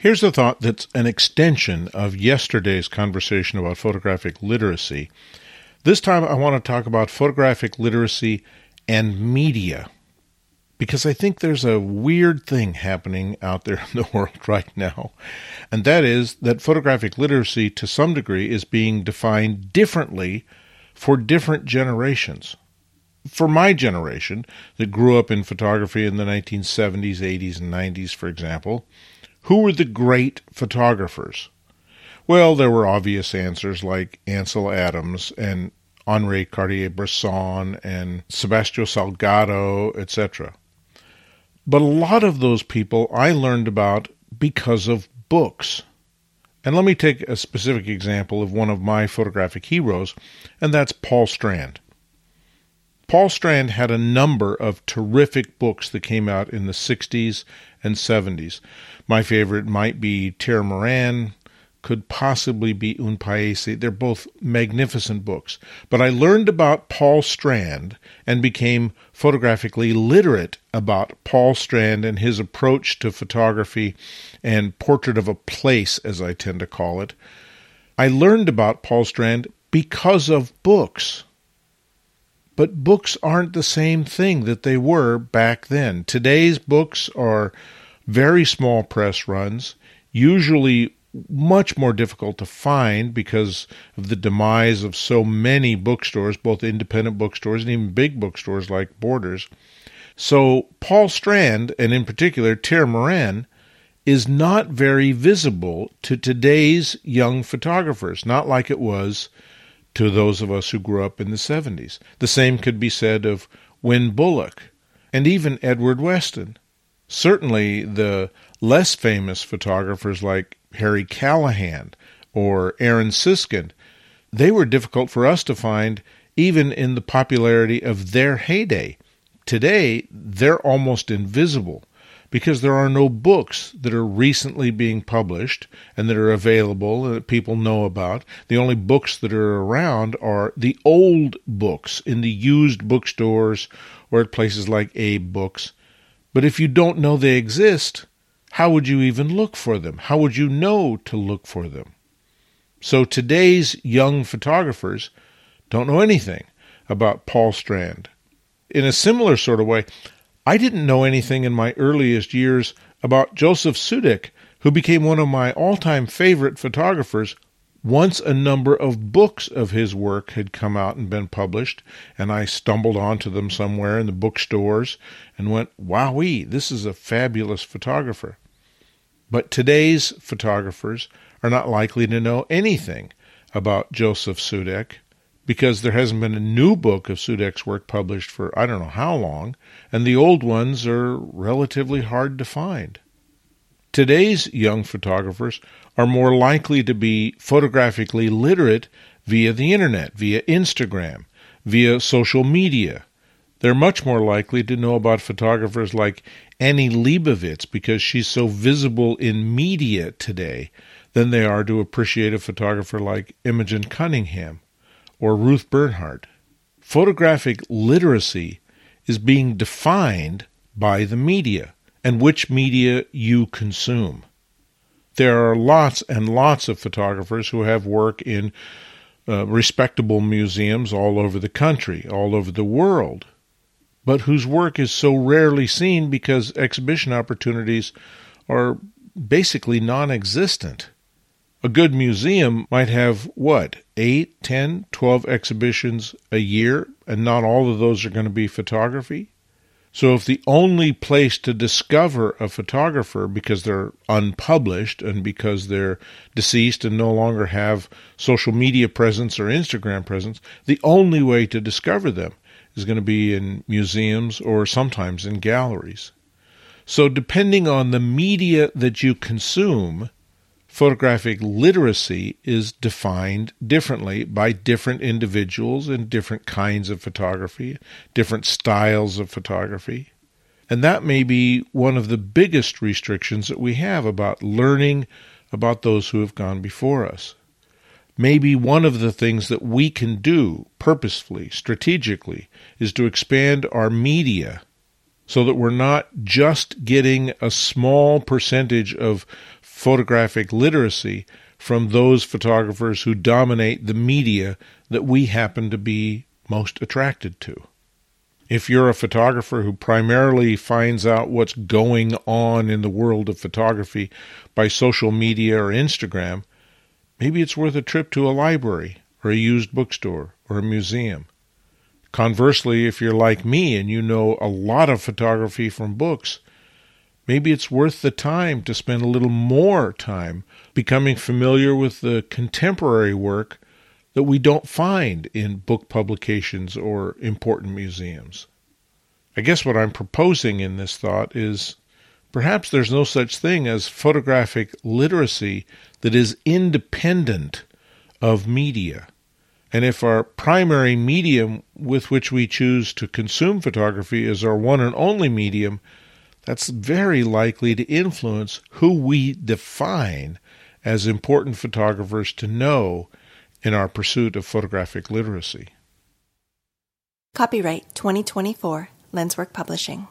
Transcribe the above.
Here's a thought that's an extension of yesterday's conversation about photographic literacy. This time I want to talk about photographic literacy and media because I think there's a weird thing happening out there in the world right now. And that is that photographic literacy, to some degree, is being defined differently for different generations. For my generation, that grew up in photography in the 1970s, 80s, and 90s, for example, who were the great photographers? Well, there were obvious answers like Ansel Adams and Henri Cartier-Bresson and Sebastião Salgado, etc. But a lot of those people I learned about because of books. And let me take a specific example of one of my photographic heroes, and that's Paul Strand. Paul Strand had a number of terrific books that came out in the 60s and 70s. My favorite might be Tir a'Mhurain, could possibly be Un Paese. They're both magnificent books. But I learned about Paul Strand and became photographically literate about Paul Strand and his approach to photography and portrait of a place, as I tend to call it. I learned about Paul Strand because of books. But books aren't the same thing that they were back then. Today's books are very small press runs, usually much more difficult to find because of the demise of so many bookstores, both independent bookstores and even big bookstores like Borders. So, Paul Strand, and in particular Tir a'Mhurain, is not very visible to today's young photographers, not like it was to those of us who grew up in the 70s. The same could be said of Wynn Bullock and even Edward Weston. Certainly, the less famous photographers like Harry Callahan or Aaron Siskind, they were difficult for us to find even in the popularity of their heyday. Today, they're almost invisible because there are no books that are recently being published and that are available and that people know about. The only books that are around are the old books in the used bookstores or at places like AbeBooks. But if you don't know they exist, how would you even look for them? How would you know to look for them? So today's young photographers don't know anything about Paul Strand. In a similar sort of way, I didn't know anything in my earliest years about Josef Sudek, who became one of my all time favorite photographers once a number of books of his work had come out and been published, and I stumbled onto them somewhere in the bookstores and went, wowee, this is a fabulous photographer. But today's photographers are not likely to know anything about Josef Sudek because there hasn't been a new book of Sudek's work published for I don't know how long, and the old ones are relatively hard to find. Today's young photographers are more likely to be photographically literate via the internet, via Instagram, via social media. They're much more likely to know about photographers like Annie Leibovitz because she's so visible in media today than they are to appreciate a photographer like Imogen Cunningham or Ruth Bernhard. Photographic literacy is being defined by the media and which media you consume. There are lots and lots of photographers who have work in uh, respectable museums all over the country, all over the world, but whose work is so rarely seen because exhibition opportunities are basically non existent. A good museum might have what, eight, ten, twelve exhibitions a year, and not all of those are going to be photography? So, if the only place to discover a photographer because they're unpublished and because they're deceased and no longer have social media presence or Instagram presence, the only way to discover them is going to be in museums or sometimes in galleries. So, depending on the media that you consume, photographic literacy is defined differently by different individuals and different kinds of photography, different styles of photography. And that may be one of the biggest restrictions that we have about learning about those who have gone before us. Maybe one of the things that we can do purposefully, strategically, is to expand our media so that we're not just getting a small percentage of photographic literacy from those photographers who dominate the media that we happen to be most attracted to. If you're a photographer who primarily finds out what's going on in the world of photography by social media or Instagram, maybe it's worth a trip to a library or a used bookstore or a museum. Conversely, if you're like me and you know a lot of photography from books, maybe it's worth the time to spend a little more time becoming familiar with the contemporary work that we don't find in book publications or important museums. I guess what I'm proposing in this thought is perhaps there's no such thing as photographic literacy that is independent of media. And if our primary medium with which we choose to consume photography is our one and only medium, that's very likely to influence who we define as important photographers to know in our pursuit of photographic literacy. Copyright 2024 LensWork Publishing.